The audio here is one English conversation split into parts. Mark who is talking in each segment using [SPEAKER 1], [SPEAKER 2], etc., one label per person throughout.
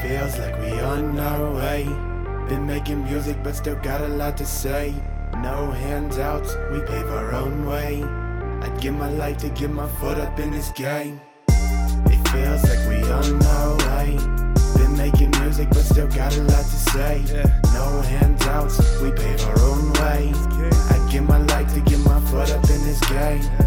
[SPEAKER 1] feels like we on our way. Been making music, but still got a lot to say. No handouts, we pave our own way. I'd give my life to get my foot up in this game. It feels like we on our way. Been making music, but still got a lot to say. No handouts, we pave our own way. I'd give my life to get my foot up in this game.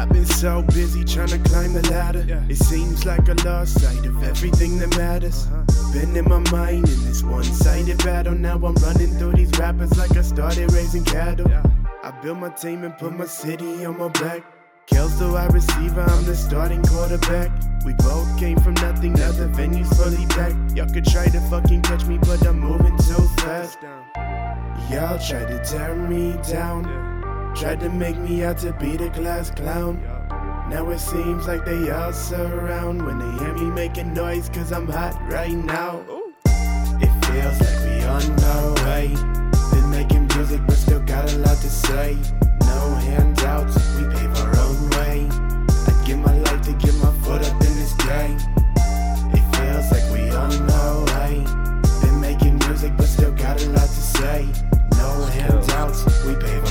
[SPEAKER 1] I've been so busy trying to climb the ladder. It seems like I lost sight of everything that matters. Uh-huh. Been in my mind in this one sided battle. Now I'm running through these rappers like I started raising cattle. I built my team and put my city on my back. Kells the wide receiver, I'm the starting quarterback. We both came from nothing, now the venue's fully packed. Y'all could try to fucking catch me, but I'm moving too fast. Y'all try to tear me down. Tried to make me out to be the class clown. Now it seems like they all surround when they hear me making noise, cause I'm hot right now. It feels like we on our way. Been making music, but still got a lot to say. No handouts, we pave our own way. I'd give my life to get my foot up in this game. It feels like we on our way. Been making music, but still got a lot to say. No handouts, we pave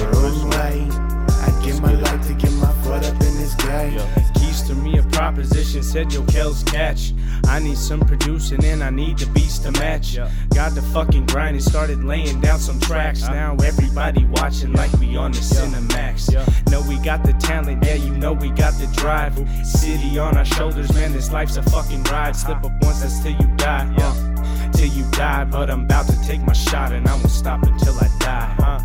[SPEAKER 1] game.
[SPEAKER 2] Yo, Keays to me a proposition said yo Kells catch. I need some producing and I need the beats to match. Got the fucking grind and started laying down some tracks. Now everybody watching like we on the Cinemax. Know we got the talent, yeah, you know we got the drive. City on our shoulders, man, this life's a fucking ride. Slip up once, that's till you die. Uh, till you die, but I'm about to take my shot and I won't stop until I die. Huh?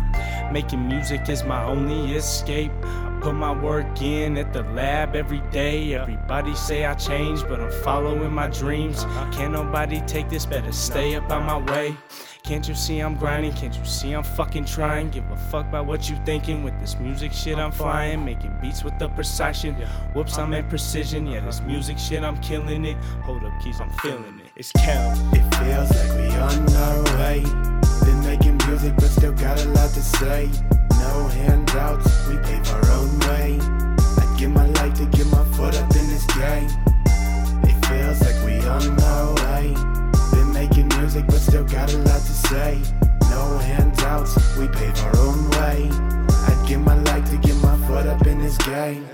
[SPEAKER 2] Making music is my only escape. I put my work in at the lab every day. Everybody say I changed, but I'm following my dreams. Can't nobody take this, better stay up on my way. Can't you see I'm grinding? Can't you see I'm fucking trying? Give a fuck about what you thinking. With this music shit, I'm flying. Making beats with the precision. Whoops, I'm at precision. Yeah, this music shit, I'm killing it. Hold up, Keays, I'm feeling it. It's Kel.
[SPEAKER 1] It feels like we on our way. Been making music, but say. No handouts, we pave our own way. I'd give my life to get my foot up in this game. It feels like we on our way. Been making music, but still got a lot to say. No handouts, we pave our own way. I'd give my life to get my foot up in this game.